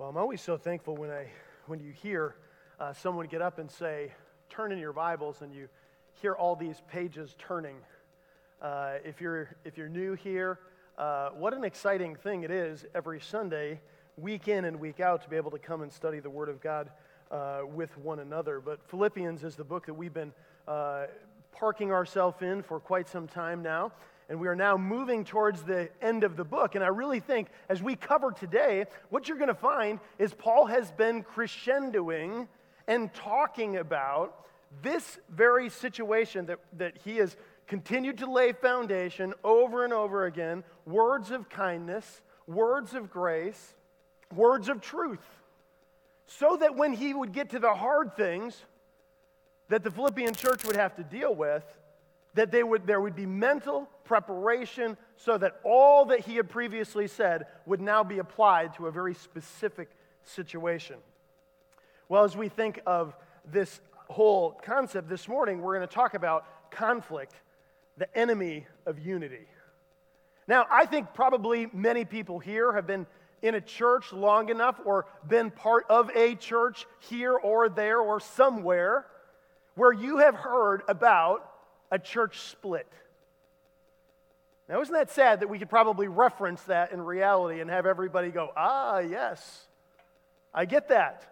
Well, I'm always so thankful when, I, when you hear uh, someone get up and say, turn in your Bibles, and you hear all these pages turning. Uh, if, you're, if you're new here, uh, what an exciting thing it is every Sunday, week in and week out, to be able to come and study the Word of God uh, with one another. But Philippians is the book that we've been uh, parking ourselves in for quite some time now and we are now moving towards the end of the book. And I really think as we cover today, what you're going to find is Paul has been crescendoing and talking about this very situation that, that he has continued to lay foundation over and over again words of kindness, words of grace, words of truth. So that when he would get to the hard things that the Philippian church would have to deal with, that they would, there would be mental preparation so that all that he had previously said would now be applied to a very specific situation. Well, as we think of this whole concept this morning, we're going to talk about conflict, the enemy of unity. Now, I think probably many people here have been in a church long enough or been part of a church here or there or somewhere where you have heard about a church split. Now, isn't that sad that we could probably reference that in reality and have everybody go, ah, yes, I get that.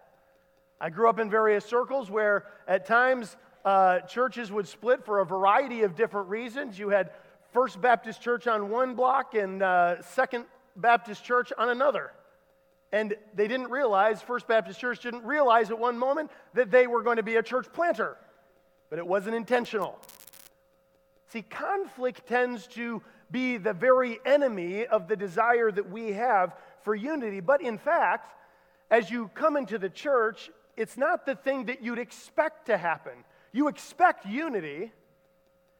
I grew up in various circles where at times uh, churches would split for a variety of different reasons. You had First Baptist Church on one block and uh, Second Baptist Church on another. And they didn't realize, First Baptist Church didn't realize at one moment that they were going to be a church planter, but it wasn't intentional. See, conflict tends to be the very enemy of the desire that we have for unity. But in fact, as you come into the church, it's not the thing that you'd expect to happen. You expect unity,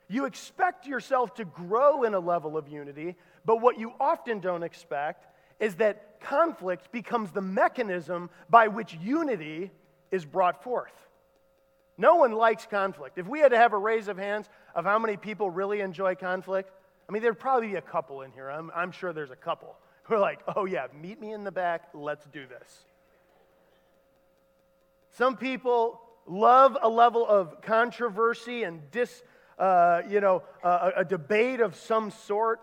you expect yourself to grow in a level of unity, but what you often don't expect is that conflict becomes the mechanism by which unity is brought forth. No one likes conflict. If we had to have a raise of hands of how many people really enjoy conflict, I mean, there'd probably be a couple in here. I'm, I'm sure there's a couple who are like, oh, yeah, meet me in the back. Let's do this. Some people love a level of controversy and dis, uh, you know, uh, a debate of some sort.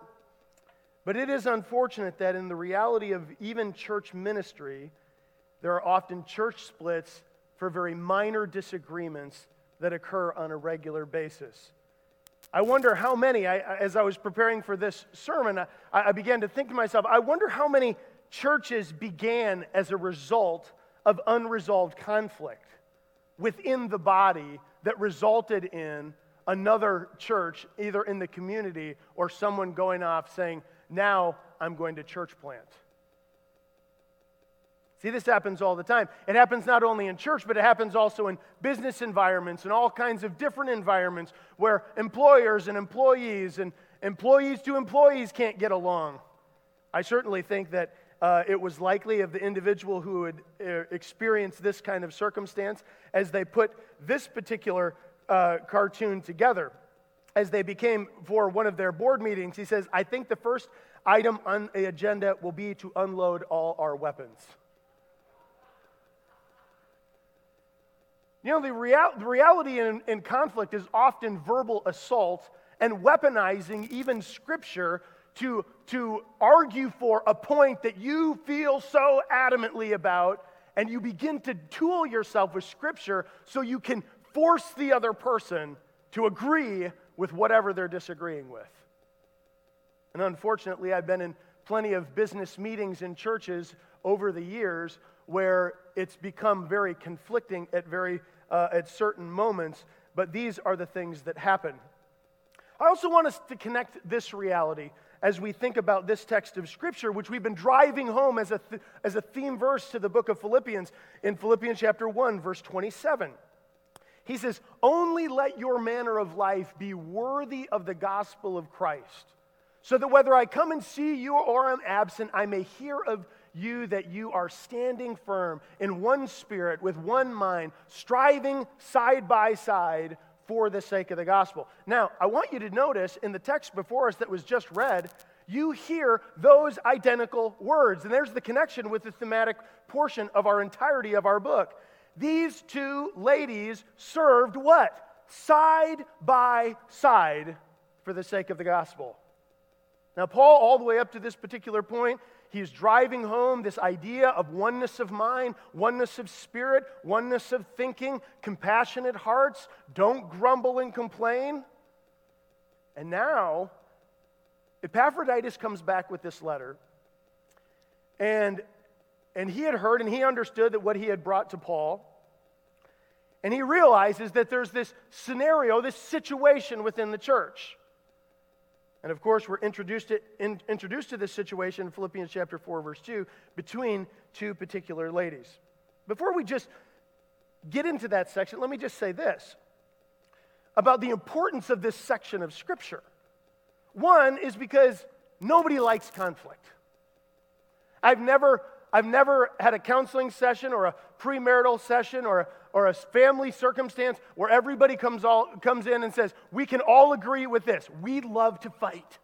But it is unfortunate that in the reality of even church ministry, there are often church splits for very minor disagreements that occur on a regular basis. I wonder how many, I, as I was preparing for this sermon, I, I began to think to myself, I wonder how many churches began as a result of unresolved conflict within the body that resulted in another church, either in the community or someone going off saying, Now I'm going to church plant. See, this happens all the time. It happens not only in church, but it happens also in business environments and all kinds of different environments where employers and employees and employees to employees can't get along. I certainly think that uh, it was likely of the individual who would uh, experience this kind of circumstance as they put this particular uh, cartoon together. As they became for one of their board meetings, he says, I think the first item on the agenda will be to unload all our weapons. You know, the, real, the reality in, in conflict is often verbal assault and weaponizing even scripture to, to argue for a point that you feel so adamantly about, and you begin to tool yourself with scripture so you can force the other person to agree with whatever they're disagreeing with. And unfortunately, I've been in plenty of business meetings in churches over the years where it's become very conflicting at very uh, at certain moments, but these are the things that happen. I also want us to connect this reality as we think about this text of Scripture, which we've been driving home as a, th- as a theme verse to the book of Philippians in Philippians chapter 1, verse 27. He says, Only let your manner of life be worthy of the gospel of Christ, so that whether I come and see you or am absent, I may hear of you that you are standing firm in one spirit, with one mind, striving side by side for the sake of the gospel. Now, I want you to notice in the text before us that was just read, you hear those identical words. And there's the connection with the thematic portion of our entirety of our book. These two ladies served what? Side by side for the sake of the gospel. Now, Paul, all the way up to this particular point, he's driving home this idea of oneness of mind, oneness of spirit, oneness of thinking, compassionate hearts, don't grumble and complain. And now, Epaphroditus comes back with this letter, and, and he had heard and he understood that what he had brought to Paul. And he realizes that there's this scenario, this situation within the church. And of course, we're introduced to, in, introduced to this situation in Philippians chapter 4, verse 2, between two particular ladies. Before we just get into that section, let me just say this about the importance of this section of Scripture. One is because nobody likes conflict. I've never, I've never had a counseling session or a premarital session or a, or a family circumstance where everybody comes, all, comes in and says, We can all agree with this. We love to fight.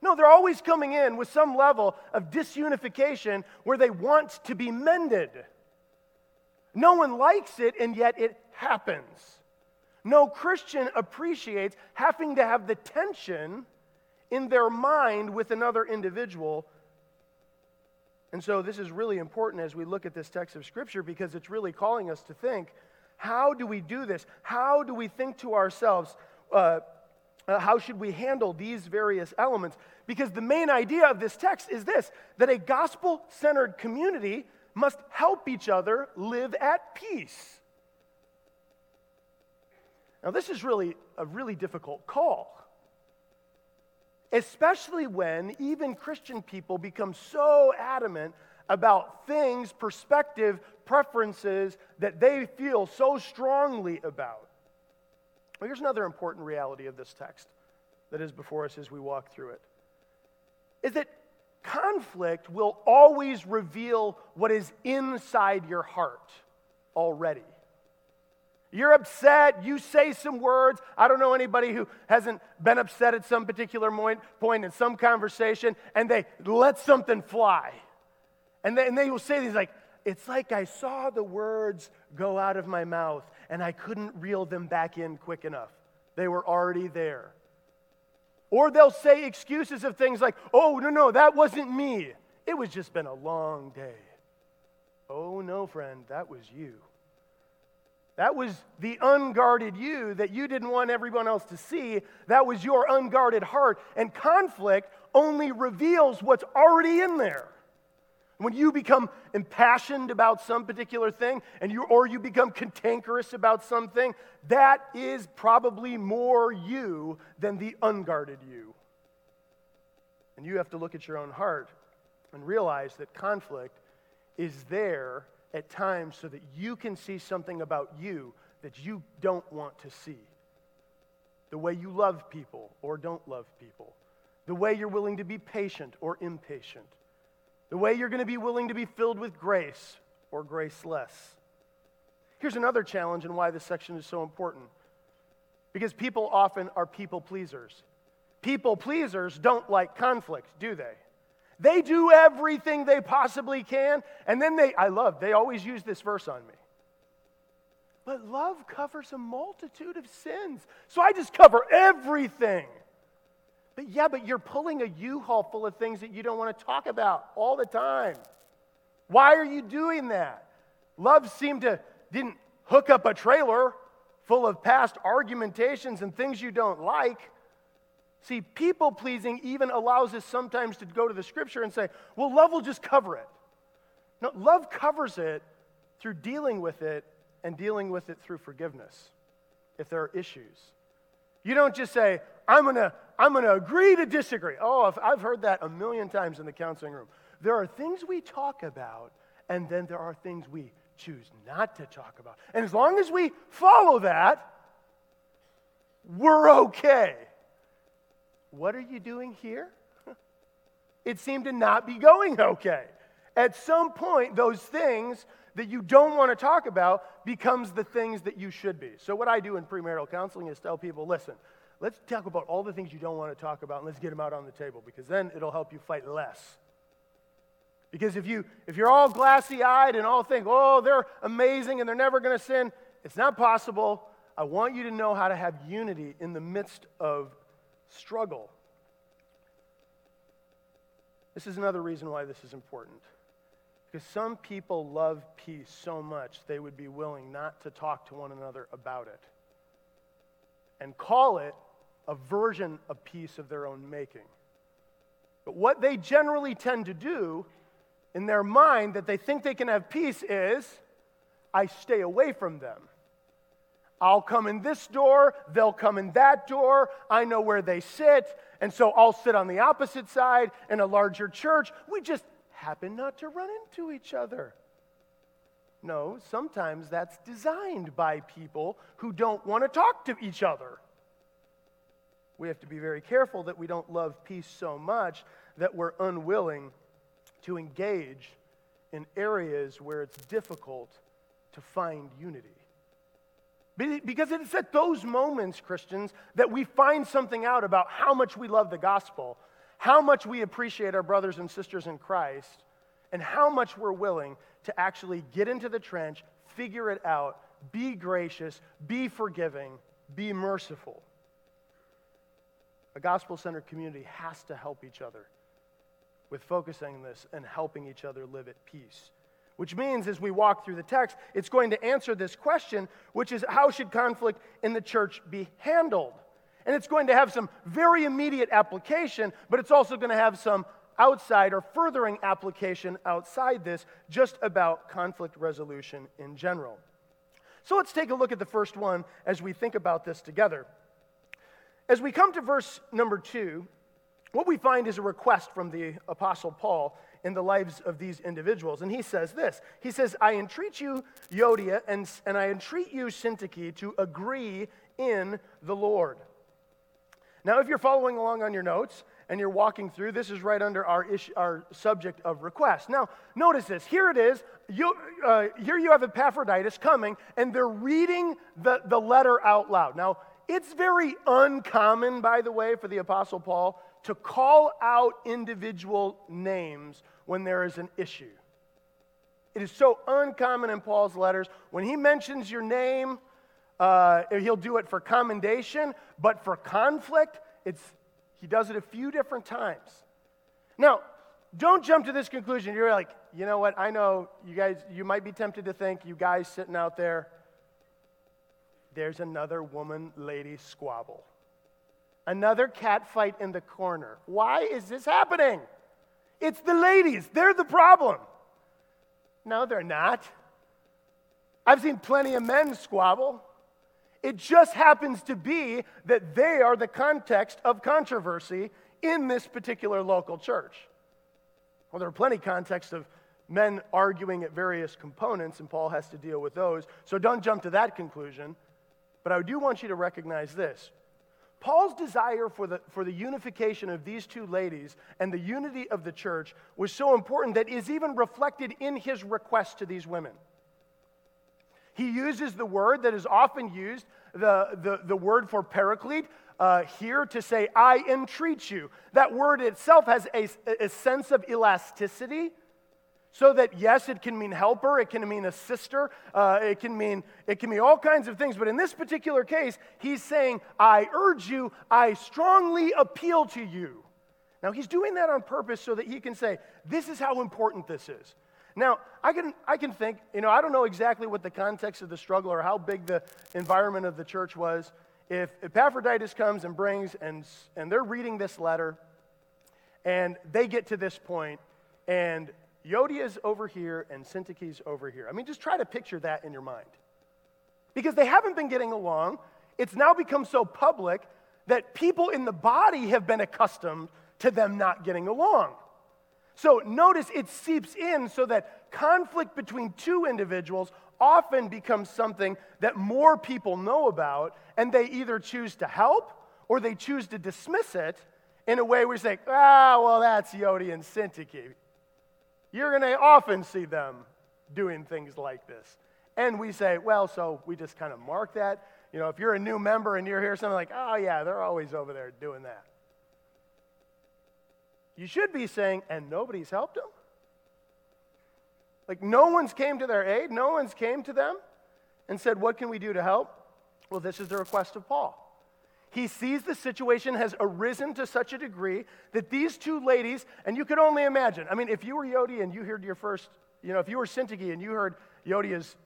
No, they're always coming in with some level of disunification where they want to be mended. No one likes it, and yet it happens. No Christian appreciates having to have the tension in their mind with another individual. And so, this is really important as we look at this text of Scripture because it's really calling us to think how do we do this? How do we think to ourselves? Uh, uh, how should we handle these various elements? Because the main idea of this text is this that a gospel centered community must help each other live at peace. Now, this is really a really difficult call, especially when even Christian people become so adamant about things, perspective, preferences that they feel so strongly about. Well, here's another important reality of this text that is before us as we walk through it is that conflict will always reveal what is inside your heart already. You're upset, you say some words. I don't know anybody who hasn't been upset at some particular point in some conversation, and they let something fly. And they, and they will say these like, it's like I saw the words go out of my mouth and I couldn't reel them back in quick enough. They were already there. Or they'll say excuses of things like, oh, no, no, that wasn't me. It was just been a long day. Oh, no, friend, that was you. That was the unguarded you that you didn't want everyone else to see. That was your unguarded heart. And conflict only reveals what's already in there. When you become impassioned about some particular thing, and you, or you become cantankerous about something, that is probably more you than the unguarded you. And you have to look at your own heart and realize that conflict is there at times so that you can see something about you that you don't want to see. The way you love people or don't love people. The way you're willing to be patient or impatient. The way you're going to be willing to be filled with grace or graceless. Here's another challenge and why this section is so important. Because people often are people pleasers. People pleasers don't like conflict, do they? They do everything they possibly can, and then they, I love, they always use this verse on me. But love covers a multitude of sins. So I just cover everything. But yeah, but you're pulling a U-Haul full of things that you don't want to talk about all the time. Why are you doing that? Love seemed to didn't hook up a trailer full of past argumentations and things you don't like. See, people pleasing even allows us sometimes to go to the scripture and say, well, love will just cover it. No, love covers it through dealing with it and dealing with it through forgiveness if there are issues. You don't just say, I'm going to I'm going to agree to disagree. Oh, I've heard that a million times in the counseling room. There are things we talk about, and then there are things we choose not to talk about. And as long as we follow that, we're okay. What are you doing here? It seemed to not be going okay. At some point, those things that you don't want to talk about becomes the things that you should be. So what I do in premarital counseling is tell people, listen, let's talk about all the things you don't want to talk about and let's get them out on the table because then it'll help you fight less. Because if, you, if you're all glassy eyed and all think, oh, they're amazing and they're never going to sin, it's not possible. I want you to know how to have unity in the midst of struggle. This is another reason why this is important. Because some people love peace so much they would be willing not to talk to one another about it and call it a version of peace of their own making. But what they generally tend to do in their mind that they think they can have peace is I stay away from them. I'll come in this door, they'll come in that door, I know where they sit, and so I'll sit on the opposite side in a larger church. We just happen not to run into each other. No, sometimes that's designed by people who don't want to talk to each other. We have to be very careful that we don't love peace so much that we're unwilling to engage in areas where it's difficult to find unity. Because it's at those moments, Christians, that we find something out about how much we love the gospel, how much we appreciate our brothers and sisters in Christ, and how much we're willing to actually get into the trench, figure it out, be gracious, be forgiving, be merciful. A gospel centered community has to help each other with focusing this and helping each other live at peace. Which means, as we walk through the text, it's going to answer this question, which is how should conflict in the church be handled? And it's going to have some very immediate application, but it's also going to have some outside or furthering application outside this, just about conflict resolution in general. So let's take a look at the first one as we think about this together. As we come to verse number two, what we find is a request from the Apostle Paul in the lives of these individuals. And he says this He says, I entreat you, Euodia, and, and I entreat you, Syntyche, to agree in the Lord. Now, if you're following along on your notes and you're walking through, this is right under our, issue, our subject of request. Now, notice this. Here it is. You, uh, here you have Epaphroditus coming, and they're reading the, the letter out loud. Now, it's very uncommon, by the way, for the Apostle Paul to call out individual names when there is an issue. It is so uncommon in Paul's letters. When he mentions your name, uh, he'll do it for commendation, but for conflict, it's, he does it a few different times. Now, don't jump to this conclusion. You're like, you know what? I know you guys, you might be tempted to think, you guys sitting out there, there's another woman lady squabble. Another cat fight in the corner. Why is this happening? It's the ladies. They're the problem. No, they're not. I've seen plenty of men squabble. It just happens to be that they are the context of controversy in this particular local church. Well, there are plenty of contexts of men arguing at various components, and Paul has to deal with those. So don't jump to that conclusion. But I do want you to recognize this Paul's desire for the, for the unification of these two ladies and the unity of the church was so important that is even reflected in his request to these women. He uses the word that is often used, the, the, the word for paraclete, uh, here to say, I entreat you. That word itself has a, a sense of elasticity so that, yes, it can mean helper, it can mean a sister, uh, it, can mean, it can mean all kinds of things. But in this particular case, he's saying, I urge you, I strongly appeal to you. Now, he's doing that on purpose so that he can say, This is how important this is. Now, I can, I can think, you know, I don't know exactly what the context of the struggle or how big the environment of the church was. If Epaphroditus comes and brings, and, and they're reading this letter, and they get to this point, and Euodia's over here and Syntyche's over here. I mean, just try to picture that in your mind. Because they haven't been getting along. It's now become so public that people in the body have been accustomed to them not getting along. So notice it seeps in so that conflict between two individuals often becomes something that more people know about, and they either choose to help or they choose to dismiss it in a way where you say, ah, well, that's Euodia and Syntyche. You're going to often see them doing things like this. And we say, well, so we just kind of mark that. you know, if you're a new member and you're here, something like, oh, yeah, they're always over there doing that. You should be saying, and nobody's helped them? Like, no one's came to their aid, no one's came to them and said, What can we do to help? Well, this is the request of Paul. He sees the situation has arisen to such a degree that these two ladies, and you could only imagine, I mean, if you were Euodia and you heard your first, you know, if you were Syntyche and you heard Euodia's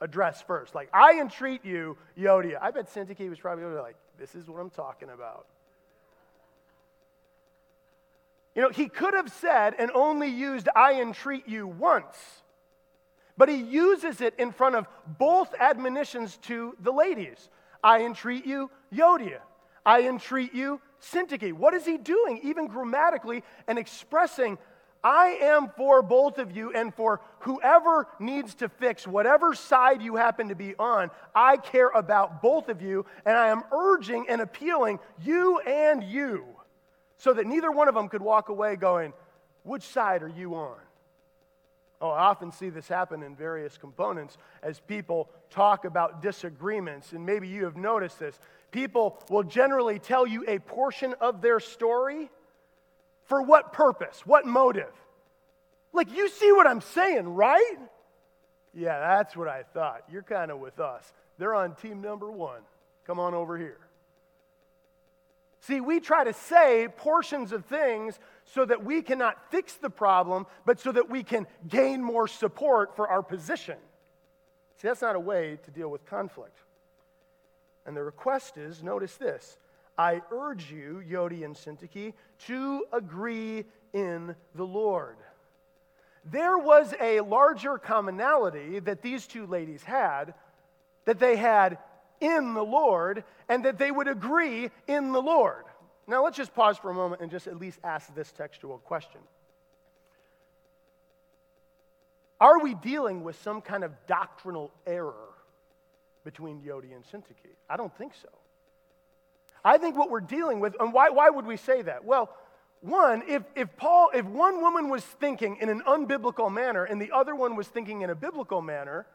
address first, like, I entreat you, Euodia, I bet Syntyche was probably like, this is what I'm talking about. You know, he could have said and only used I entreat you once. But he uses it in front of both admonitions to the ladies. I entreat you, Euodia. I entreat you, Syntyche. What is he doing, even grammatically, and expressing, I am for both of you and for whoever needs to fix whatever side you happen to be on. I care about both of you, and I am urging and appealing you and you so that neither one of them could walk away going, Which side are you on? Oh, I often see this happen in various components as people talk about disagreements, and maybe you have noticed this. People will generally tell you a portion of their story. For what purpose? What motive? Like, you see what I'm saying, right? Yeah, that's what I thought. You're kind of with us. They're on team number one. Come on over here. See, we try to say portions of things so that we cannot fix the problem, but so that we can gain more support for our position. See, that's not a way to deal with conflict. And the request is notice this I urge you, Euodia and Syntyche, to agree in the Lord. There was a larger commonality that these two ladies had that they had in the Lord and that they would agree in the Lord. Now, let's just pause for a moment and just at least ask this textual question Are we dealing with some kind of doctrinal error between Euodia and Syntyche? I don't think so. I think what we're dealing with, and why, why would we say that? Well, one, if, if Paul, if one woman was thinking in an unbiblical manner and the other one was thinking in a biblical manner,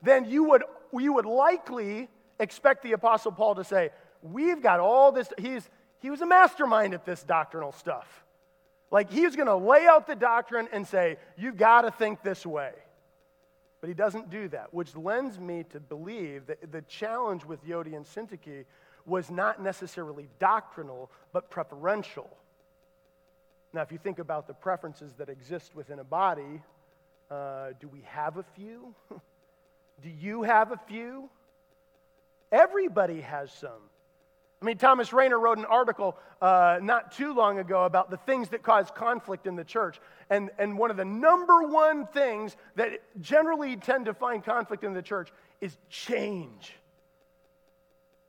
then you would, you would likely expect the Apostle Paul to say, We've got all this. He's, he was a mastermind at this doctrinal stuff. Like he's going to lay out the doctrine and say, You've got to think this way. But he doesn't do that, which lends me to believe that the challenge with Euodia and Syntyche was not necessarily doctrinal, but preferential. Now, if you think about the preferences that exist within a body, uh, do we have a few? do you have a few? Everybody has some. I mean, Thomas Rainer wrote an article uh, not too long ago about the things that cause conflict in the church. And, and one of the number one things that generally tend to find conflict in the church is change.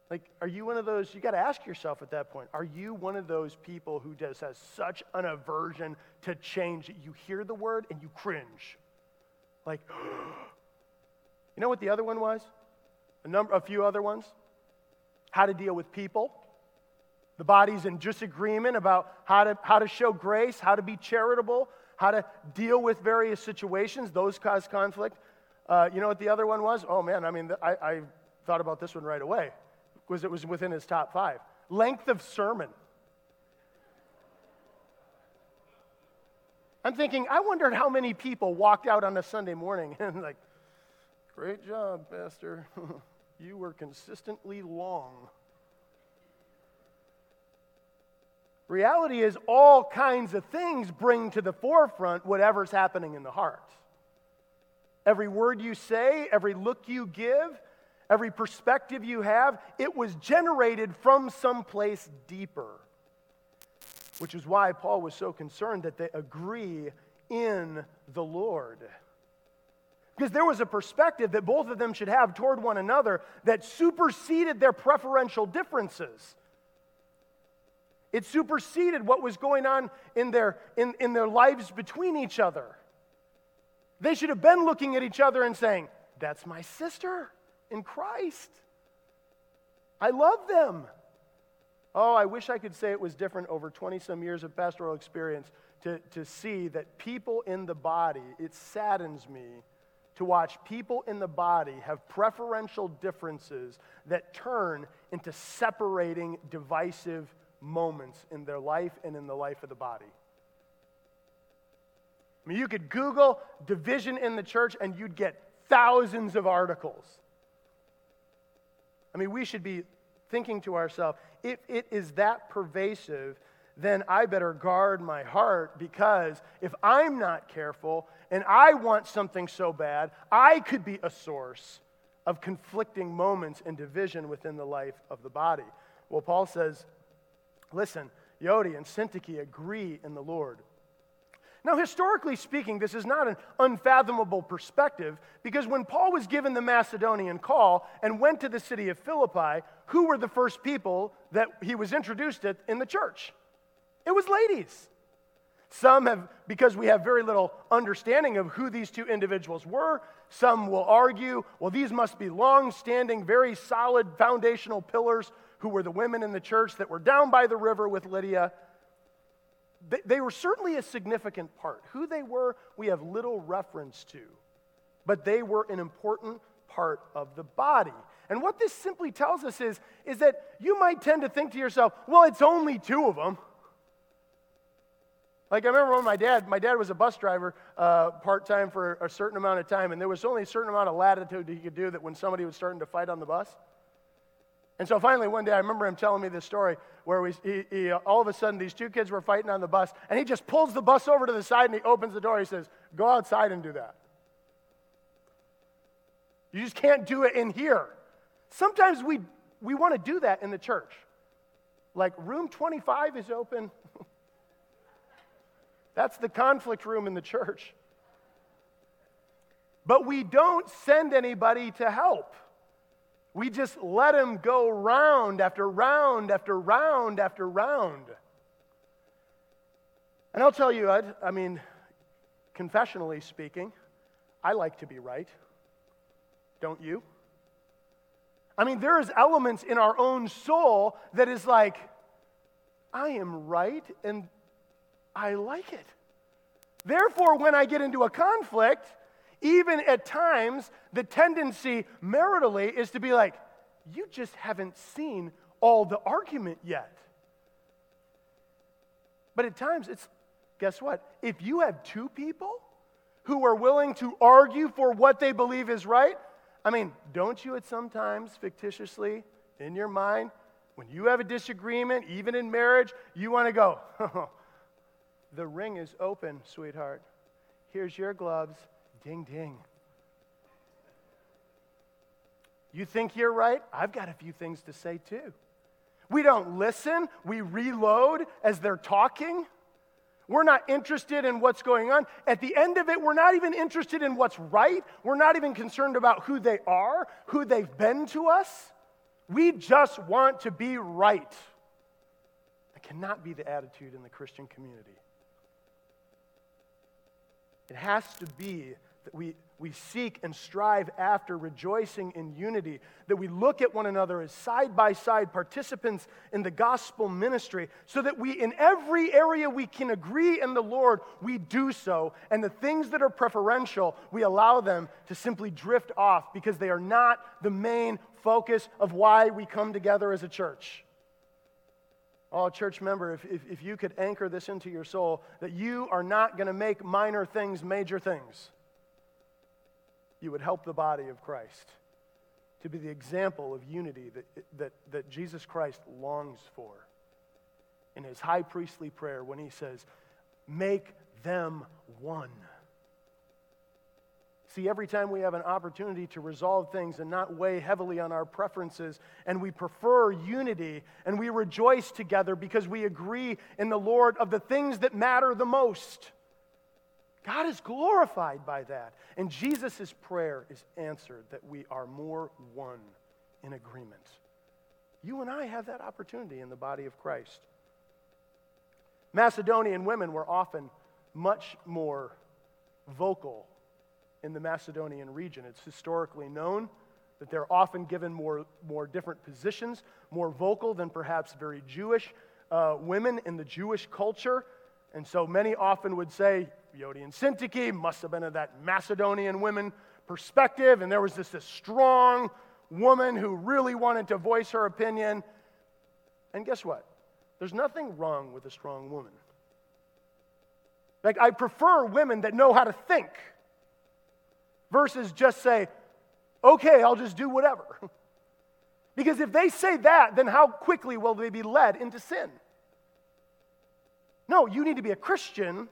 Like, are you one of those? You got to ask yourself at that point, are you one of those people who just has such an aversion to change that you hear the word and you cringe? Like, you know what the other one was? a, number, a few other ones. How to deal with people. The body's in disagreement about how to, how to show grace, how to be charitable, how to deal with various situations. Those cause conflict. Uh, you know what the other one was? Oh man, I mean, I, I thought about this one right away because it was within his top five. Length of sermon. I'm thinking, I wondered how many people walked out on a Sunday morning and, like, great job, Pastor. You were consistently long. Reality is, all kinds of things bring to the forefront whatever's happening in the heart. Every word you say, every look you give, every perspective you have, it was generated from someplace deeper. Which is why Paul was so concerned that they agree in the Lord. Because there was a perspective that both of them should have toward one another that superseded their preferential differences. It superseded what was going on in their, in, in their lives between each other. They should have been looking at each other and saying, That's my sister in Christ. I love them. Oh, I wish I could say it was different over 20 some years of pastoral experience to, to see that people in the body, it saddens me to watch people in the body have preferential differences that turn into separating divisive moments in their life and in the life of the body. I mean, you could Google division in the church and you'd get thousands of articles. I mean, we should be thinking to ourselves if it is that pervasive, then I better guard my heart because if I'm not careful and I want something so bad, I could be a source of conflicting moments and division within the life of the body. Well, Paul says, listen, Euodia and Syntyche agree in the Lord. Now, historically speaking, this is not an unfathomable perspective because when Paul was given the Macedonian call and went to the city of Philippi, who were the first people that he was introduced to in the church? It was ladies. Some have, because we have very little understanding of who these two individuals were, some will argue, well, these must be long standing, very solid foundational pillars who were the women in the church that were down by the river with Lydia. They, they were certainly a significant part. Who they were, we have little reference to, but they were an important part of the body. And what this simply tells us is, is that you might tend to think to yourself, well, it's only two of them. Like I remember when my dad, my dad was a bus driver uh, part time for a certain amount of time, and there was only a certain amount of latitude he could do that when somebody was starting to fight on the bus. And so finally, one day, I remember him telling me this story where we, he, he, all of a sudden these two kids were fighting on the bus, and he just pulls the bus over to the side and he opens the door. He says, Go outside and do that. You just can't do it in here. Sometimes we, we want to do that in the church. Like, room 25 is open. That's the conflict room in the church. But we don't send anybody to help. We just let them go round after round after round after round. And I'll tell you, I, mean, confessionally speaking, I like to be right. Don't you? I mean, there's elements in our own soul that is like, I am right and I like it. Therefore, when I get into a conflict, even at times, the tendency maritally is to be like, you just haven't seen all the argument yet. But at times, it's guess what? If you have two people who are willing to argue for what they believe is right, I mean, don't you at sometimes fictitiously in your mind, when you have a disagreement, even in marriage, you want to go, oh, the ring is open, sweetheart. Here's your gloves. Ding, ding. You think you're right? I've got a few things to say too. We don't listen, we reload as they're talking. We're not interested in what's going on. At the end of it, we're not even interested in what's right. We're not even concerned about who they are, who they've been to us. We just want to be right. That cannot be the attitude in the Christian community. It has to be that we, we seek and strive after rejoicing in unity, that we look at one another as side by side participants in the gospel ministry, so that we, in every area we can agree in the Lord, we do so. And the things that are preferential, we allow them to simply drift off because they are not the main focus of why we come together as a church. Oh, church member, if, if, if you could anchor this into your soul, that you are not going to make minor things major things, you would help the body of Christ to be the example of unity that, that, that Jesus Christ longs for in his high priestly prayer when he says, Make them one. See, every time we have an opportunity to resolve things and not weigh heavily on our preferences, and we prefer unity, and we rejoice together because we agree in the Lord of the things that matter the most. God is glorified by that. And Jesus' prayer is answered that we are more one in agreement. You and I have that opportunity in the body of Christ. Macedonian women were often much more vocal in the Macedonian region. It's historically known that they're often given more, more different positions, more vocal than perhaps very Jewish uh, women in the Jewish culture. And so many often would say, Euodia and Syntyche must have been of that Macedonian women perspective, and there was this, this strong woman who really wanted to voice her opinion. And guess what? There's nothing wrong with a strong woman. Like, I prefer women that know how to think versus just say, okay, I'll just do whatever. because if they say that, then how quickly will they be led into sin? No, you need to be a Christian,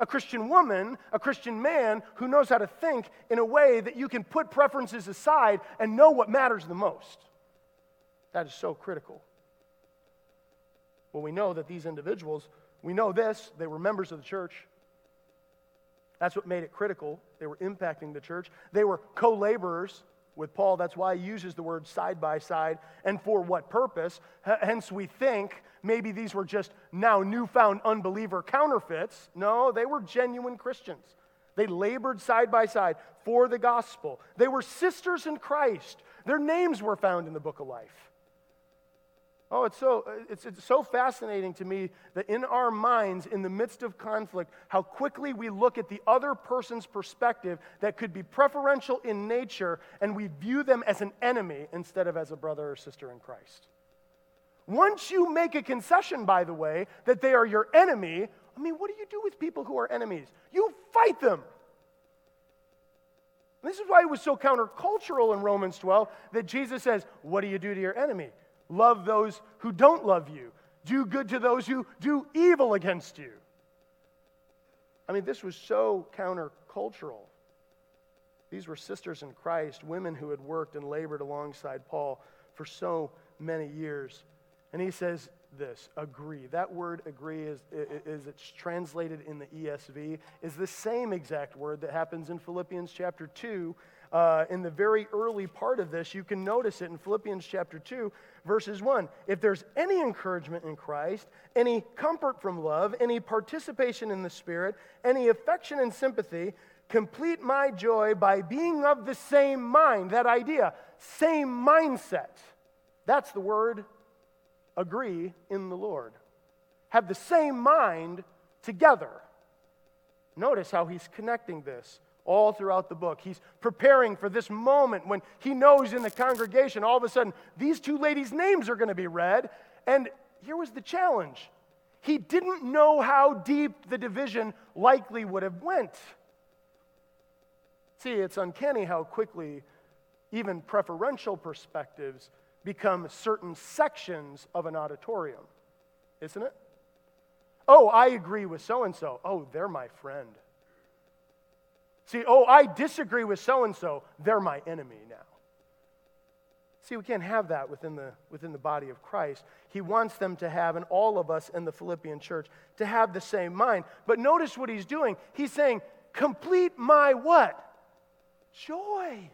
a Christian woman, a Christian man who knows how to think in a way that you can put preferences aside and know what matters the most. That is so critical. Well, we know that these individuals, we know this, they were members of the church. That's what made it critical. They were impacting the church. They were co laborers with Paul. That's why he uses the word side by side. And for what purpose? H- hence, we think maybe these were just now newfound unbeliever counterfeits. No, they were genuine Christians. They labored side by side for the gospel. They were sisters in Christ. Their names were found in the book of life. Oh, it's so, it's, it's so fascinating to me that in our minds, in the midst of conflict, how quickly we look at the other person's perspective that could be preferential in nature and we view them as an enemy instead of as a brother or sister in Christ. Once you make a concession, by the way, that they are your enemy, I mean, what do you do with people who are enemies? You fight them. This is why it was so countercultural in Romans 12 that Jesus says, What do you do to your enemy? Love those who don't love you. Do good to those who do evil against you. I mean, this was so countercultural. These were sisters in Christ, women who had worked and labored alongside Paul for so many years. And he says this agree. That word agree, is, is it's translated in the ESV, is the same exact word that happens in Philippians chapter 2. Uh, in the very early part of this, you can notice it in Philippians chapter 2, verses 1. If there's any encouragement in Christ, any comfort from love, any participation in the Spirit, any affection and sympathy, complete my joy by being of the same mind. That idea, same mindset. That's the word agree in the Lord. Have the same mind together. Notice how he's connecting this all throughout the book. He's preparing for this moment when he knows in the congregation, all of a sudden, these two ladies' names are going to be read. And here was the challenge he didn't know how deep the division likely would have went. See, it's uncanny how quickly even preferential perspectives become certain sections of an auditorium, isn't it? Oh, I agree with so and so. Oh, they're my friend. See, oh, I disagree with so and so. They're my enemy now. See, we can't have that within the, within the body of Christ. He wants them to have, and all of us in the Philippian church, to have the same mind. But notice what he's doing. He's saying, complete my what? Joy.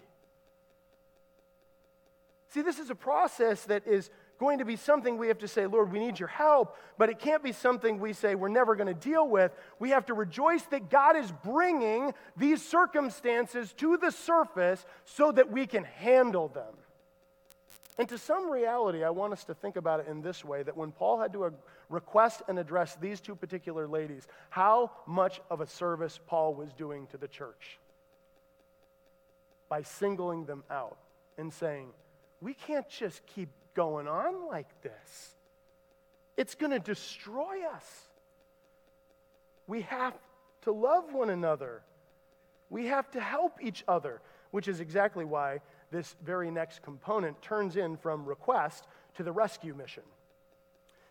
See, this is a process that is going to be something we have to say, Lord, we need your help, but it can't be something we say we're never going to deal with. We have to rejoice that God is bringing these circumstances to the surface so that we can handle them. And to some reality, I want us to think about it in this way that when Paul had to uh, request and address these two particular ladies, how much of a service Paul was doing to the church by singling them out and saying, we can't just keep going on like this. It's going to destroy us. We have to love one another. We have to help each other, which is exactly why this very next component turns in from request to the rescue mission.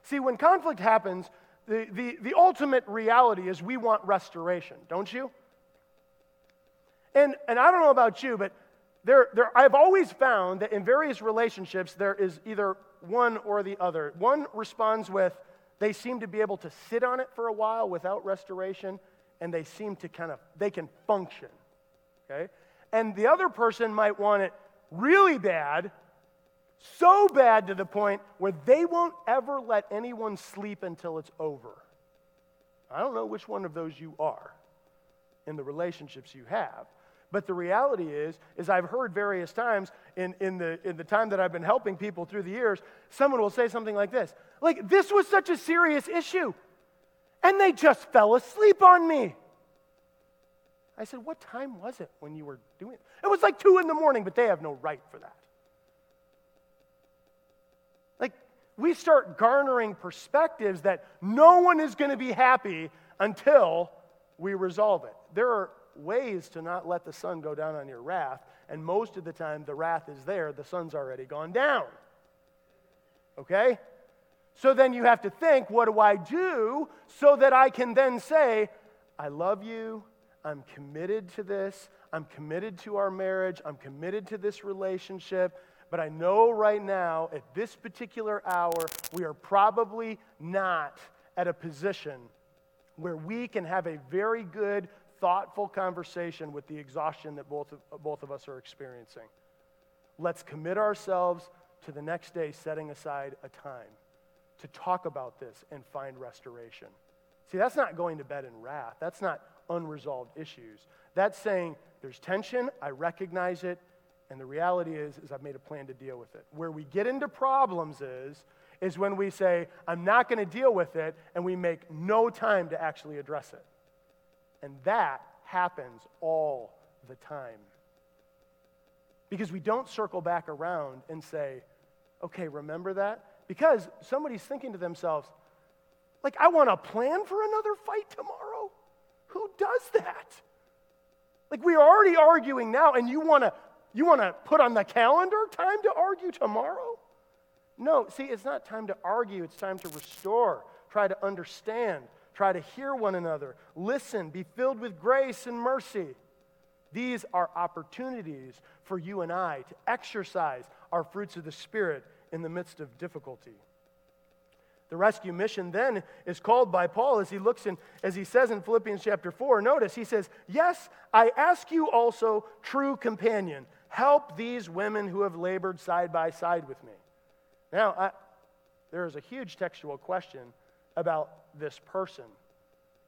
See, when conflict happens, the, the, the ultimate reality is we want restoration, don't you? And, and I don't know about you, but there, there, I've always found that in various relationships, there is either one or the other. One responds with, they seem to be able to sit on it for a while without restoration, and they seem to kind of, they can function. Okay? And the other person might want it really bad, so bad to the point where they won't ever let anyone sleep until it's over. I don't know which one of those you are in the relationships you have. But the reality is, is I've heard various times in, in, the, in the time that I've been helping people through the years, someone will say something like this like, this was such a serious issue, and they just fell asleep on me. I said, What time was it when you were doing it? It was like two in the morning, but they have no right for that. Like, we start garnering perspectives that no one is going to be happy until we resolve it. There are ways to not let the sun go down on your wrath, and most of the time the wrath is there, the sun's already gone down. Okay? So then you have to think, what do I do so that I can then say, I love you, I'm committed to this, I'm committed to our marriage, I'm committed to this relationship, but I know right now, at this particular hour, we are probably not at a position where we can have a very good, thoughtful conversation with the exhaustion that both of, both of us are experiencing. Let's commit ourselves to the next day setting aside a time to talk about this and find restoration. See, that's not going to bed in wrath. That's not unresolved issues. That's saying there's tension, I recognize it, and the reality is is I've made a plan to deal with it. Where we get into problems is is when we say I'm not going to deal with it and we make no time to actually address it. And that happens all the time. Because we don't circle back around and say, okay, remember that? Because somebody's thinking to themselves, like, I want to plan for another fight tomorrow? Who does that? Like, we're already arguing now, and you want to you want to put on the calendar time to argue tomorrow? No, see, it's not time to argue, it's time to restore, try to understand, try to hear one another, listen, be filled with grace and mercy. These are opportunities for you and I to exercise our fruits of the Spirit in the midst of difficulty. The rescue mission then is called by Paul as he looks in, as he says in Philippians chapter 4. Notice he says, Yes, I ask you also, true companion, help these women who have labored side by side with me. Now, I, there is a huge textual question about this person,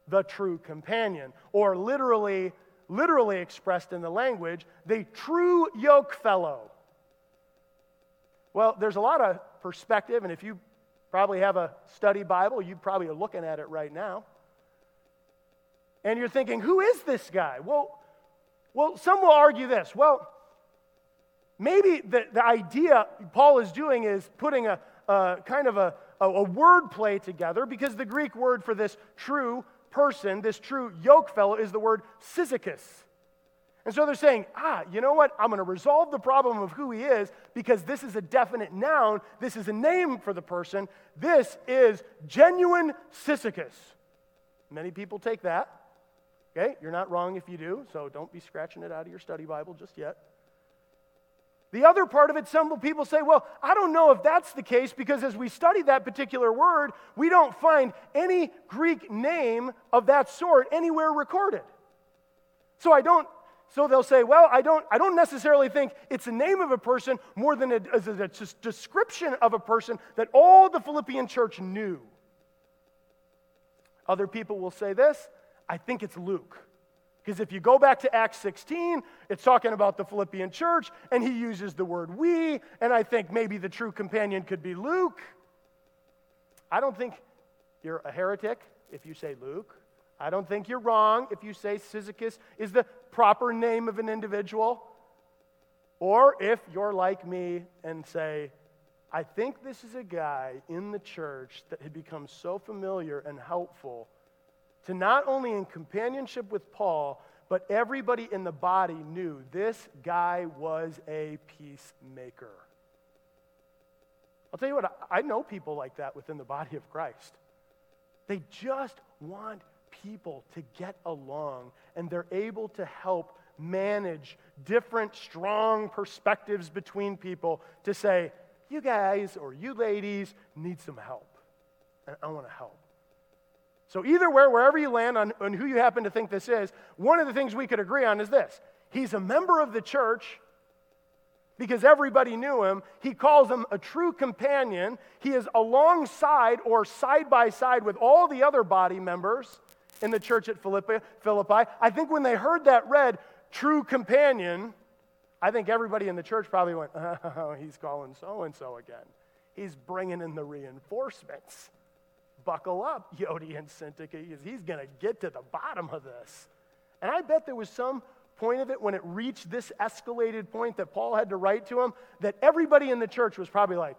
the true companion, or literally, literally expressed in the language, the true yoke fellow. Well, there's a lot of perspective, and if you probably have a study Bible, you probably are looking at it right now. And you're thinking, who is this guy? Well, well, some will argue this. Well, maybe the, the idea Paul is doing is putting a, a kind of a, a, a word play together because the Greek word for this true person, this true yoke fellow, is the word Syzygus. And so they're saying, ah, you know what? I'm going to resolve the problem of who he is because this is a definite noun. This is a name for the person. This is genuine Syzygus. Many people take that. Okay? You're not wrong if you do, so don't be scratching it out of your study Bible just yet. The other part of it, some people say, well, I don't know if that's the case because as we study that particular word, we don't find any Greek name of that sort anywhere recorded. So I don't so they'll say, well, I don't, I don't necessarily think it's a name of a person more than a, a, a description of a person that all the Philippian church knew. Other people will say this I think it's Luke. Because if you go back to Acts 16, it's talking about the Philippian church, and he uses the word we, and I think maybe the true companion could be Luke. I don't think you're a heretic if you say Luke. I don't think you're wrong if you say Syzygus is the proper name of an individual. Or if you're like me and say, I think this is a guy in the church that had become so familiar and helpful to not only in companionship with Paul, but everybody in the body knew this guy was a peacemaker. I'll tell you what, I know people like that within the body of Christ. They just want people to get along, and they're able to help manage different strong perspectives between people to say, you guys or you ladies need some help. And I want to help. So, either way, wherever you land on, on who you happen to think this is, one of the things we could agree on is this He's a member of the church because everybody knew him. He calls him a true companion. He is alongside or side by side with all the other body members in the church at Philippi, Philippi. I think when they heard that read, true companion, I think everybody in the church probably went, oh, he's calling so and so again. He's bringing in the reinforcements. Buckle up, Euodia and Syntyche, he's going to get to the bottom of this. And I bet there was some point of it when it reached this escalated point that Paul had to write to him that everybody in the church was probably like,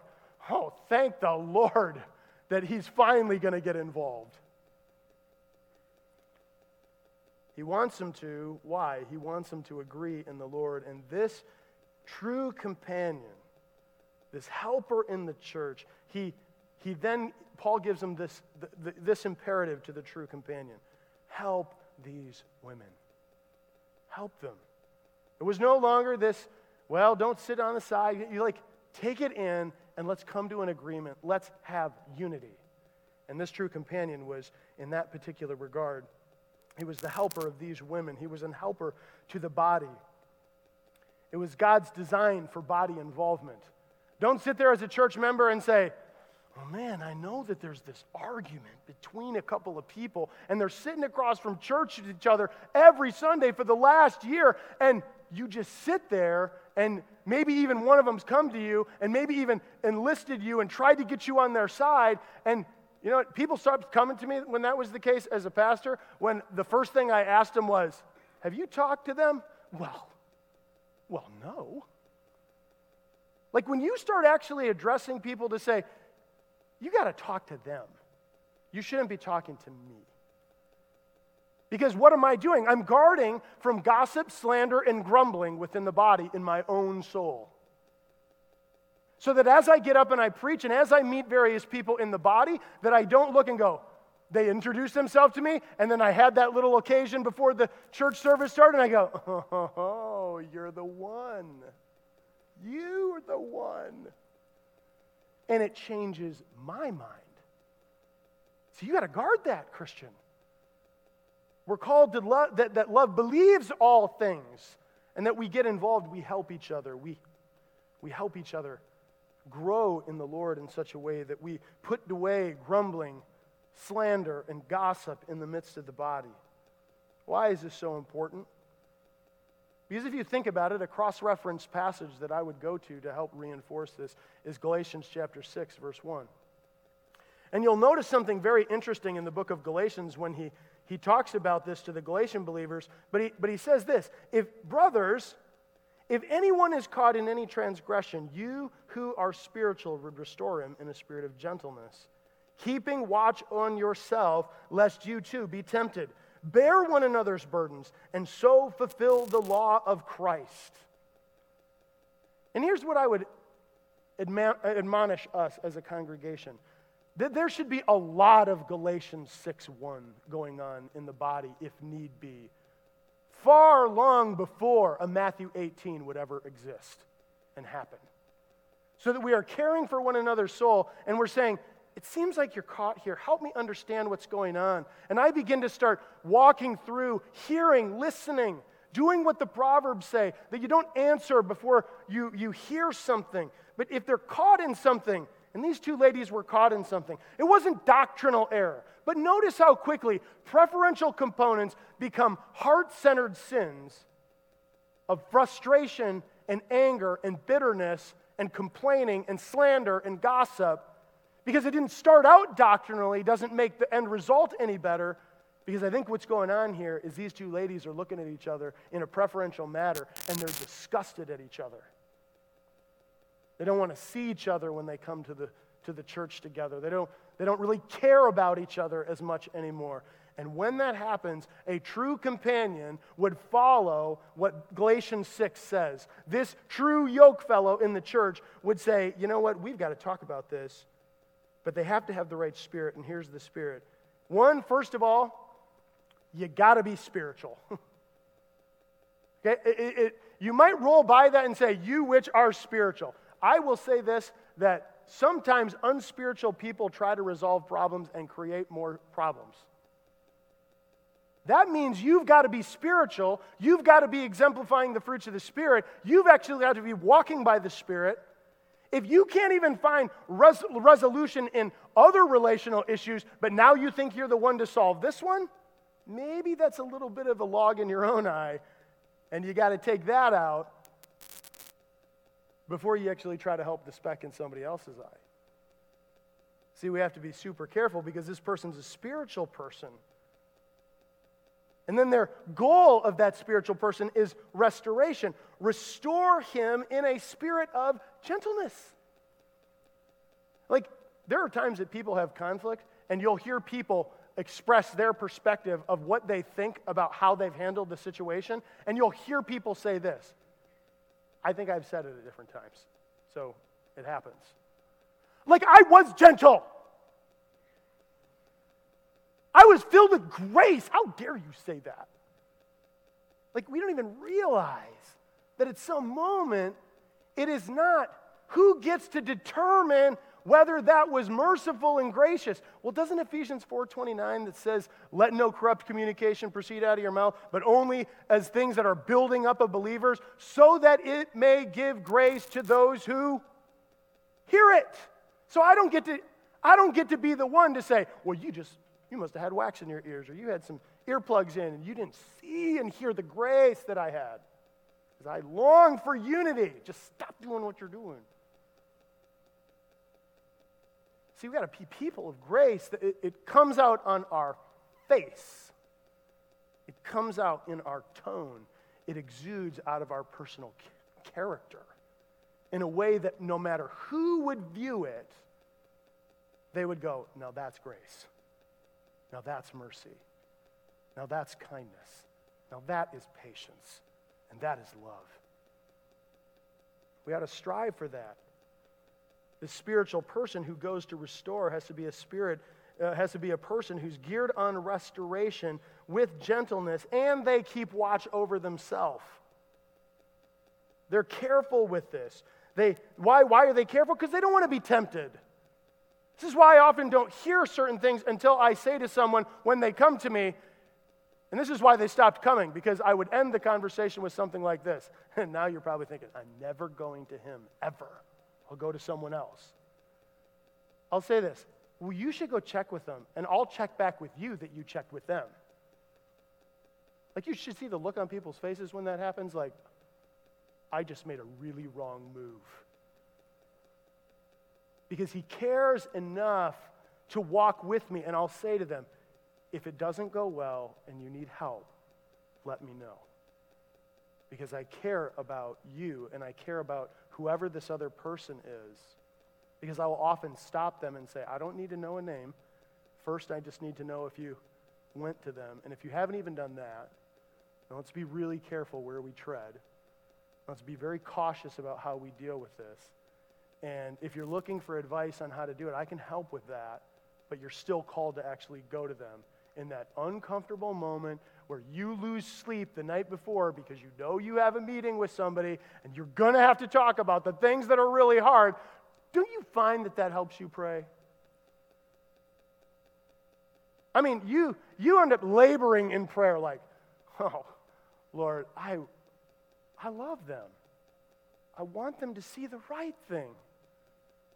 oh, thank the Lord that he's finally going to get involved. He wants them to. Why? He wants them to agree in the Lord. And this true companion, this helper in the church, he, he then, Paul gives them this, this imperative to the true companion help these women. Help them. It was no longer this, well, don't sit on the side. You like, take it in and let's come to an agreement. Let's have unity. And this true companion was, in that particular regard, he was the helper of these women. He was an helper to the body. It was God's design for body involvement. Don't sit there as a church member and say, Oh man, I know that there's this argument between a couple of people, and they're sitting across from church to each other every Sunday for the last year, and you just sit there, and maybe even one of them's come to you, and maybe even enlisted you and tried to get you on their side, and you know what? People started coming to me when that was the case as a pastor, when the first thing I asked them was, Have you talked to them? Well, well, no. Like when you start actually addressing people to say, You got to talk to them, you shouldn't be talking to me. Because what am I doing? I'm guarding from gossip, slander, and grumbling within the body in my own soul. So that as I get up and I preach and as I meet various people in the body, that I don't look and go, they introduce themselves to me, and then I had that little occasion before the church service started, and I go, oh, you're the one. You're the one. And it changes my mind. So you got to guard that, Christian. We're called to love, that, that love believes all things, and that we get involved, we help each other. We, we help each other grow in the Lord in such a way that we put away grumbling, slander, and gossip in the midst of the body. Why is this so important? Because if you think about it, a cross reference passage that I would go to to help reinforce this is Galatians chapter 6, verse 1. And you'll notice something very interesting in the book of Galatians when he, he talks about this to the Galatian believers, but he, but he says this If brothers, if anyone is caught in any transgression, you who are spiritual would restore him in a spirit of gentleness, keeping watch on yourself, lest you too be tempted. Bear one another's burdens, and so fulfill the law of Christ. And here's what I would admonish us as a congregation that there should be a lot of Galatians 6 1 going on in the body if need be far long before a Matthew 18 would ever exist and happen. So that we are caring for one another's soul and we're saying, it seems like you're caught here. Help me understand what's going on. And I begin to start walking through, hearing, listening, doing what the Proverbs say that you don't answer before you, you hear something. But if they're caught in something, and these two ladies were caught in something. It wasn't doctrinal error. But notice how quickly preferential components become heart centered sins of frustration and anger and bitterness and complaining and slander and gossip because it didn't start out doctrinally, doesn't make the end result any better. Because I think what's going on here is these two ladies are looking at each other in a preferential manner and they're disgusted at each other. They don't want to see each other when they come to the, to the church together. They don't, they don't really care about each other as much anymore. And when that happens, a true companion would follow what Galatians 6 says. This true yoke fellow in the church would say, you know what, we've got to talk about this, but they have to have the right spirit, and here's the spirit. One, first of all, you got to be spiritual. okay? It, it, it, you might roll by that and say, you which are spiritual. I will say this that sometimes unspiritual people try to resolve problems and create more problems. That means you've got to be spiritual. You've got to be exemplifying the fruits of the Spirit. You've actually got to be walking by the Spirit. If you can't even find res- resolution in other relational issues, but now you think you're the one to solve this one, maybe that's a little bit of a log in your own eye, and you got to take that out before you actually try to help the speck in somebody else's eye. See, we have to be super careful because this person's a spiritual person. And then their goal of that spiritual person is restoration. Restore him in a spirit of gentleness. Like, there are times that people have conflict, and you'll hear people express their perspective of what they think about how they've handled the situation, and you'll hear people say this I think I've said it at different times, so it happens. Like, I was gentle. I was filled with grace. How dare you say that? Like, we don't even realize that at some moment, it is not who gets to determine whether that was merciful and gracious. Well, doesn't Ephesians 4:29 that says, "Let no corrupt communication proceed out of your mouth, but only as things that are building up of believers, so that it may give grace to those who hear it." So I don't get to I don't get to be the one to say, "Well, you just you must have had wax in your ears or you had some earplugs in and you didn't see and hear the grace that I had." Because I long for unity. Just stop doing what you're doing. See, we've got to be people of grace. It, it comes out on our face, it comes out in our tone, it exudes out of our personal character in a way that no matter who would view it, they would go, Now that's grace. Now that's mercy. Now that's kindness. Now that is patience. And that is love. We ought to strive for that. The spiritual person who goes to restore has to be a spirit, uh, has to be a person who's geared on restoration with gentleness, and they keep watch over themselves. They're careful with this. They, why, why are they careful? Because they don't want to be tempted. This is why I often don't hear certain things until I say to someone when they come to me, and this is why they stopped coming, because I would end the conversation with something like this. And now you're probably thinking, I'm never going to him, ever. I'll go to someone else. I'll say this well, you should go check with them, and I'll check back with you that you checked with them. Like, you should see the look on people's faces when that happens. Like, I just made a really wrong move. Because he cares enough to walk with me, and I'll say to them, if it doesn't go well and you need help, let me know. Because I care about you and I care about whoever this other person is. Because I will often stop them and say, I don't need to know a name. First, I just need to know if you went to them. And if you haven't even done that, let's be really careful where we tread. Let's be very cautious about how we deal with this. And if you're looking for advice on how to do it, I can help with that. But you're still called to actually go to them in that uncomfortable moment where you lose sleep the night before because you know you have a meeting with somebody and you're going to have to talk about the things that are really hard, don't you find that that helps you pray? I mean, you, you end up laboring in prayer like, oh, Lord, I, I love them. I want them to see the right thing.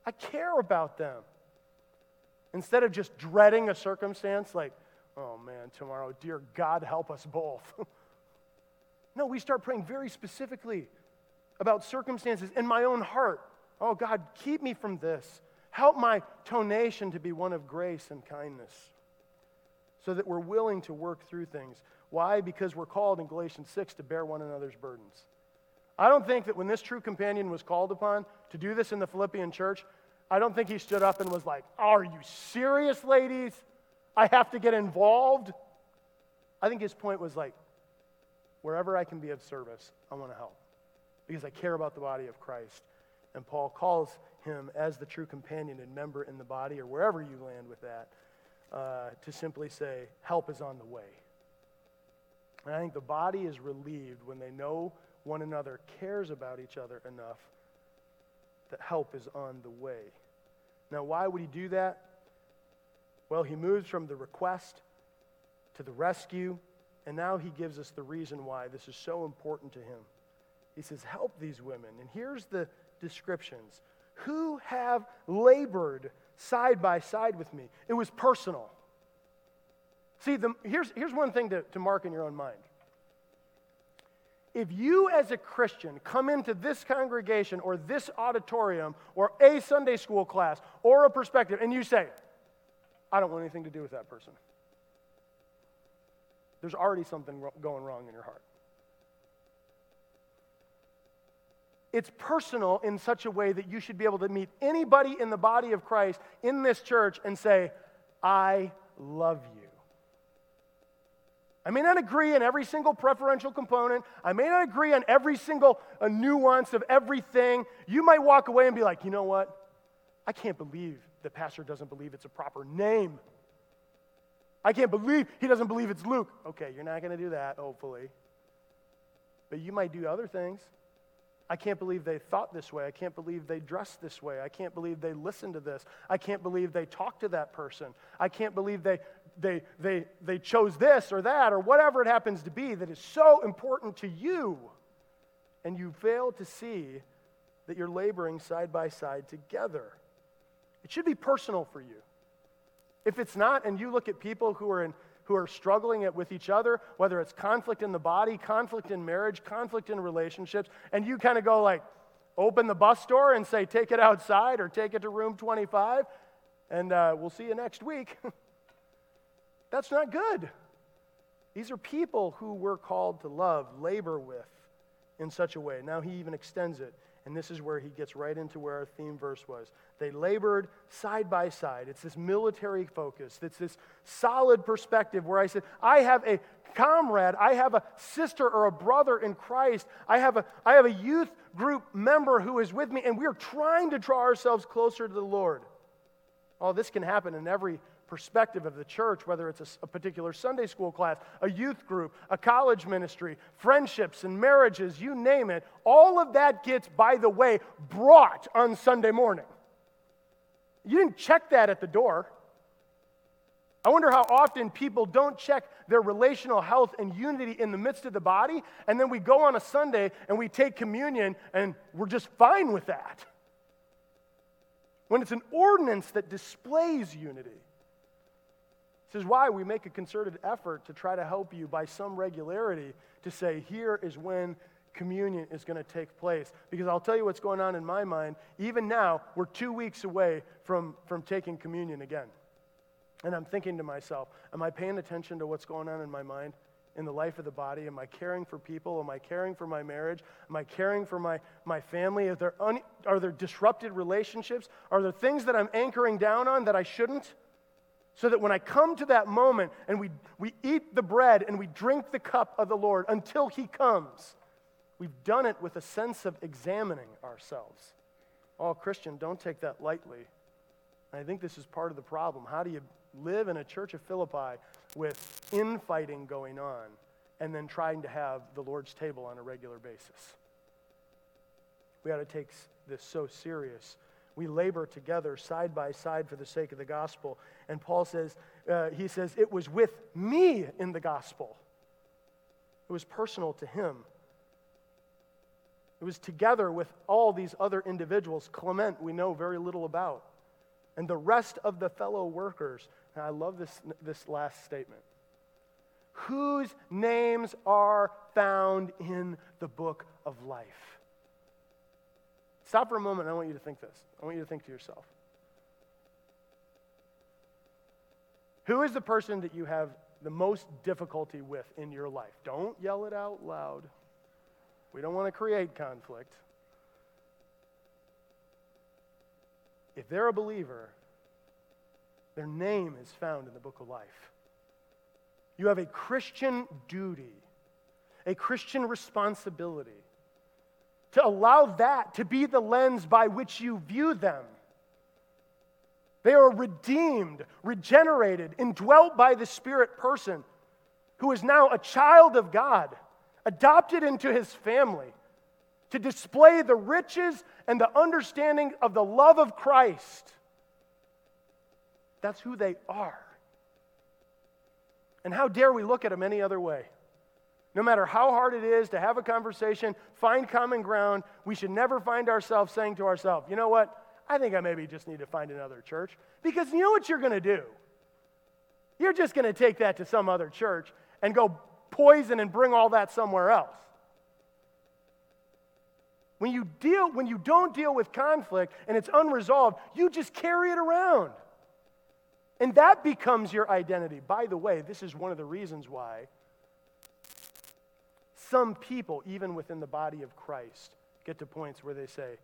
I care about them. Instead of just dreading a circumstance like, oh man, tomorrow, dear God, help us both. no, we start praying very specifically about circumstances in my own heart. Oh God, keep me from this. Help my tonation to be one of grace and kindness so that we're willing to work through things. Why? Because we're called in Galatians 6 to bear one another's burdens. I don't think that when this true companion was called upon to do this in the Philippian church, I don't think he stood up and was like, Are you serious, ladies? I have to get involved. I think his point was like, wherever I can be of service, I want to help because I care about the body of Christ. And Paul calls him as the true companion and member in the body, or wherever you land with that, uh, to simply say, help is on the way. And I think the body is relieved when they know one another cares about each other enough that help is on the way. Now, why would he do that? Well, he moves from the request to the rescue, and now he gives us the reason why this is so important to him. He says, Help these women. And here's the descriptions who have labored side by side with me. It was personal. See, the, here's, here's one thing to, to mark in your own mind. If you, as a Christian, come into this congregation or this auditorium or a Sunday school class or a perspective and you say, I don't want anything to do with that person. there's already something going wrong in your heart. It's personal in such a way that you should be able to meet anybody in the body of Christ in this church and say, I love you. I may not agree on every single preferential component. I may not agree on every single uh, nuance of everything. You might walk away and be like, you know what? I can't believe the pastor doesn't believe it's a proper name. I can't believe he doesn't believe it's Luke. Okay, you're not going to do that, hopefully. But you might do other things. I can't believe they thought this way. I can't believe they dressed this way. I can't believe they listened to this. I can't believe they talked to that person. I can't believe they, they, they, they chose this or that or whatever it happens to be that is so important to you. And you fail to see that you're laboring side by side together. It should be personal for you. If it's not, and you look at people who are in who are struggling it with each other, whether it's conflict in the body, conflict in marriage, conflict in relationships, and you kind of go like, open the bus door and say, take it outside or take it to room 25, and uh, we'll see you next week. That's not good. These are people who we're called to love, labor with in such a way. Now he even extends it. And this is where he gets right into where our theme verse was. They labored side by side. It's this military focus, it's this solid perspective where I said, I have a comrade, I have a sister or a brother in Christ, I have a, I have a youth group member who is with me, and we are trying to draw ourselves closer to the Lord. Oh, this can happen in every perspective of the church, whether it's a, a, particular Sunday school class, a youth group, a college ministry, friendships and marriages, you name it, all of that gets, by the way, brought on Sunday morning. You didn't check that at the door. I wonder how often people don't check their relational health and unity in the midst of the body, and then we go on a Sunday and we take communion and we're just fine with that. When it's an ordinance that displays unity. This is why we make a concerted effort to try to help you by some regularity to say, here is when communion is going to take place. Because I'll tell you what's going on in my mind. Even now, we're two weeks away from, from taking communion again. And I'm thinking to myself, am I paying attention to what's going on in my mind? in the life of the body? Am I caring for people? Am I caring for my marriage? Am I caring for my, my family? Is there un, are there disrupted relationships? Are there things that I'm anchoring down on that I shouldn't? So that when I come to that moment and we, we eat the bread and we drink the cup of the Lord until He comes, we've done it with a sense of examining ourselves. Oh, Christian, don't take that lightly. I think this is part of the problem. How do you live in a church of Philippi with infighting going on and then trying to have the Lord's table on a regular basis? We ought to take this so serious we labor together side by side for the sake of the gospel. And Paul says, uh, he says, it was with me in the gospel. It was personal to him. It was together with all these other individuals. Clement, we know very little about. And the rest of the fellow workers. And I love this, this last statement. Whose names are found in the book of life? Stop for a moment. I want you to think this. I want you to think to yourself. Who is the person that you have the most difficulty with in your life? Don't yell it out loud. We don't want to create conflict. If they're a believer, their name is found in the book of life. You have a Christian duty, a Christian responsibility to allow that to be the lens by which you view them. They are redeemed, regenerated, indwelt by the Spirit person who is now a child of God, adopted into his family to display the riches and the understanding of the love of Christ. That's who they are. And how dare we look at them any other way? No matter how hard it is to have a conversation, find common ground, we should never find ourselves saying to ourselves, you know what? I think I maybe just need to find another church. Because you know what you're going to do? You're just going to take that to some other church and go poison and bring all that somewhere else. When you deal when you don't deal with conflict and it's unresolved, you just carry it around. And that becomes your identity. By the way, this is one of the reasons why some people, even within the body of Christ, get to points where they say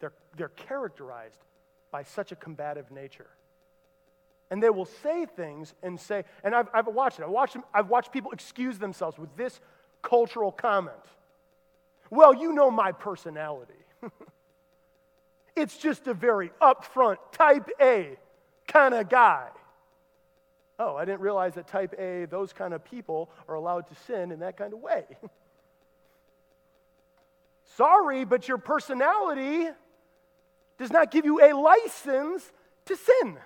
they're, they're characterized by such a combative nature. And they will say things and say, and I've, I've watched it, I've watched, I've watched people excuse themselves with this cultural comment. Well, you know my personality. it's just a very upfront, type A kind of guy. Oh, I didn't realize that type A, those kind of people are allowed to sin in that kind of way. Sorry, but your personality does not give you a license to sin.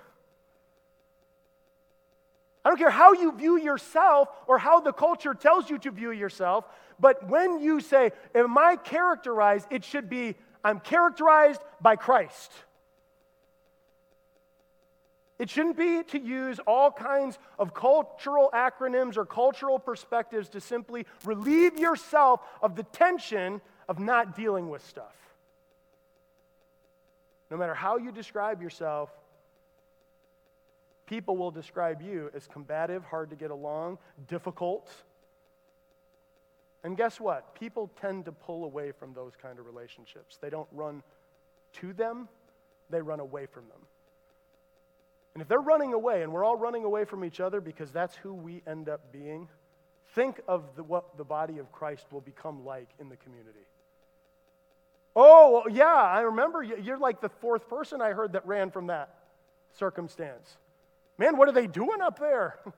I don't care how you view yourself or how the culture tells you to view yourself, but when you say, Am I characterized? it should be, I'm characterized by Christ. It shouldn't be to use all kinds of cultural acronyms or cultural perspectives to simply relieve yourself of the tension of not dealing with stuff. No matter how you describe yourself, people will describe you as combative, hard to get along, difficult. And guess what? People tend to pull away from those kind of relationships. They don't run to them, they run away from them. And if they're running away and we're all running away from each other because that's who we end up being, think of the, what the body of Christ will become like in the community. Oh, yeah, I remember you're like the fourth person I heard that ran from that circumstance. Man, what are they doing up there?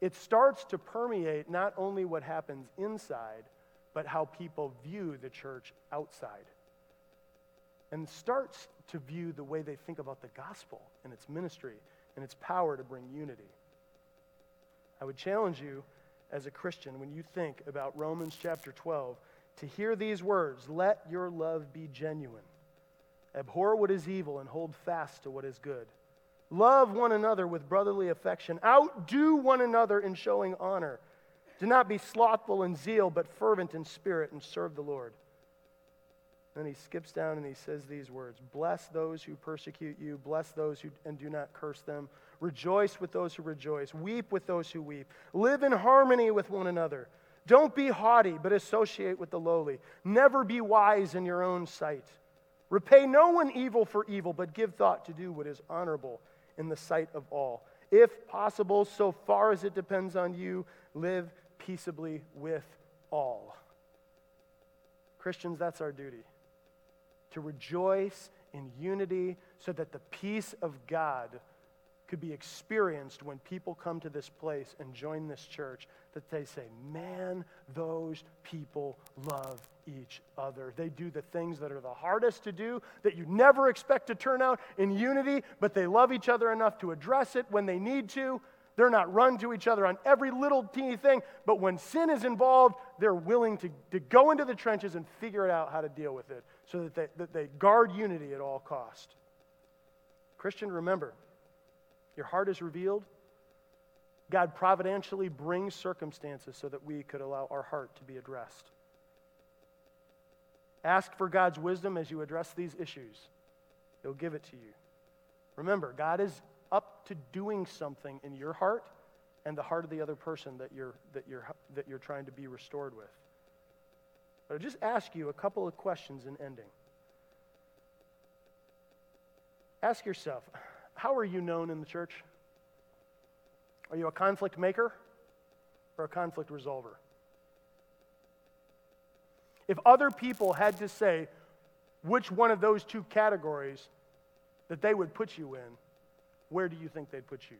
It starts to permeate not only what happens inside, but how people view the church outside. And starts to view the way they think about the gospel and its ministry and its power to bring unity. I would challenge you as a Christian when you think about Romans chapter 12 to hear these words let your love be genuine. Abhor what is evil and hold fast to what is good. Love one another with brotherly affection. Outdo one another in showing honor. Do not be slothful in zeal, but fervent in spirit, and serve the Lord. Then he skips down and he says these words Bless those who persecute you, bless those who and do not curse them. Rejoice with those who rejoice, weep with those who weep. Live in harmony with one another. Don't be haughty, but associate with the lowly. Never be wise in your own sight. Repay no one evil for evil, but give thought to do what is honorable in the sight of all. If possible, so far as it depends on you, live peaceably with all. Christians, that's our duty to rejoice in unity so that the peace of God could be experienced when people come to this place and join this church that they say, man, those people love each other. They do the things that are the hardest to do, that you never expect to turn out in unity, but they love each other enough to address it when they need to. They're not run to each other on every little teeny thing, but when sin is involved, they're willing to, to go into the trenches and figure it out how to deal with it so that they, that they guard unity at all cost. Christian, remember, your heart is revealed. God providentially brings circumstances so that we could allow our heart to be addressed. Ask for God's wisdom as you address these issues. He'll give it to you. Remember, God is up to doing something in your heart and the heart of the other person that you're, that you're, that you're trying to be restored with. But I'll just ask you a couple of questions in ending. Ask yourself, how are you known in the church? Are you a conflict maker or a conflict resolver? If other people had to say which one of those two categories that they would put you in, where do you think they'd put you?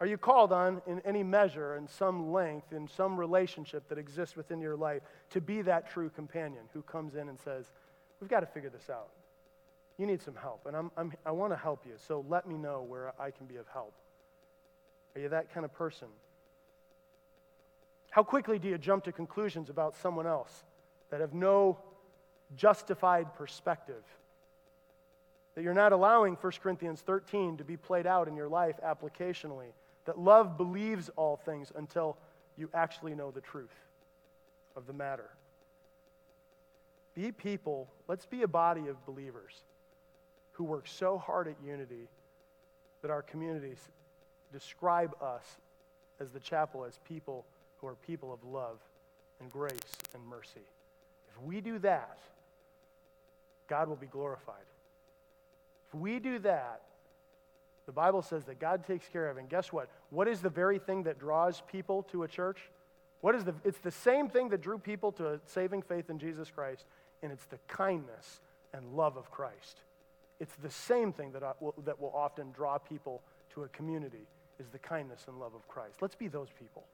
Are you called on, in any measure, in some length, in some relationship that exists within your life, to be that true companion who comes in and says, We've got to figure this out? You need some help, and I'm, I'm, I want to help you, so let me know where I can be of help. Are you that kind of person? How quickly do you jump to conclusions about someone else that have no justified perspective? That you're not allowing 1 Corinthians 13 to be played out in your life applicationally. That love believes all things until you actually know the truth of the matter. Be people, let's be a body of believers who work so hard at unity that our communities describe us as the chapel as people who are people of love and grace and mercy. If we do that, God will be glorified. If we do that, the Bible says that God takes care of. And guess what? What is the very thing that draws people to a church? What is the, it's the same thing that drew people to a saving faith in Jesus Christ, and it's the kindness and love of Christ. It's the same thing that, uh, will, that will often draw people to a community is the kindness and love of Christ. Let's be those people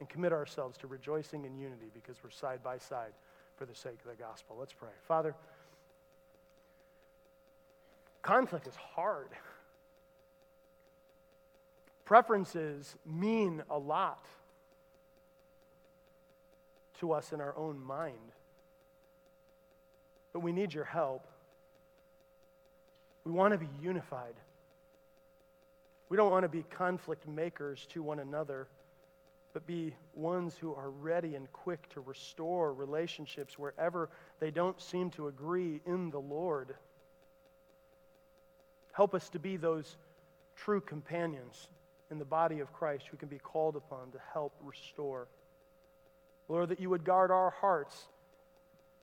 and commit ourselves to rejoicing in unity because we're side by side for the sake of the gospel. Let's pray. Father, conflict is hard. Preferences mean a lot to us in our own mind. But we need your help. We want to be unified. We don't want to be conflict makers to one another, but be ones who are ready and quick to restore relationships wherever they don't seem to agree in the Lord. Help us to be those true companions in the body of Christ who can be called upon to help restore. Lord, that you would guard our hearts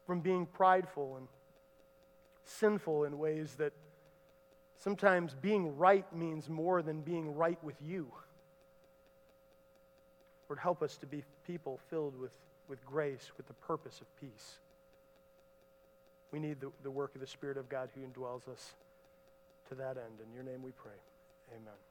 from being prideful and sinful in ways that sometimes being right means more than being right with you. Lord, help us to be people filled with, with grace, with the purpose of peace. We need the, the work of the Spirit of God who indwells us to that end. In your name we pray. Amen.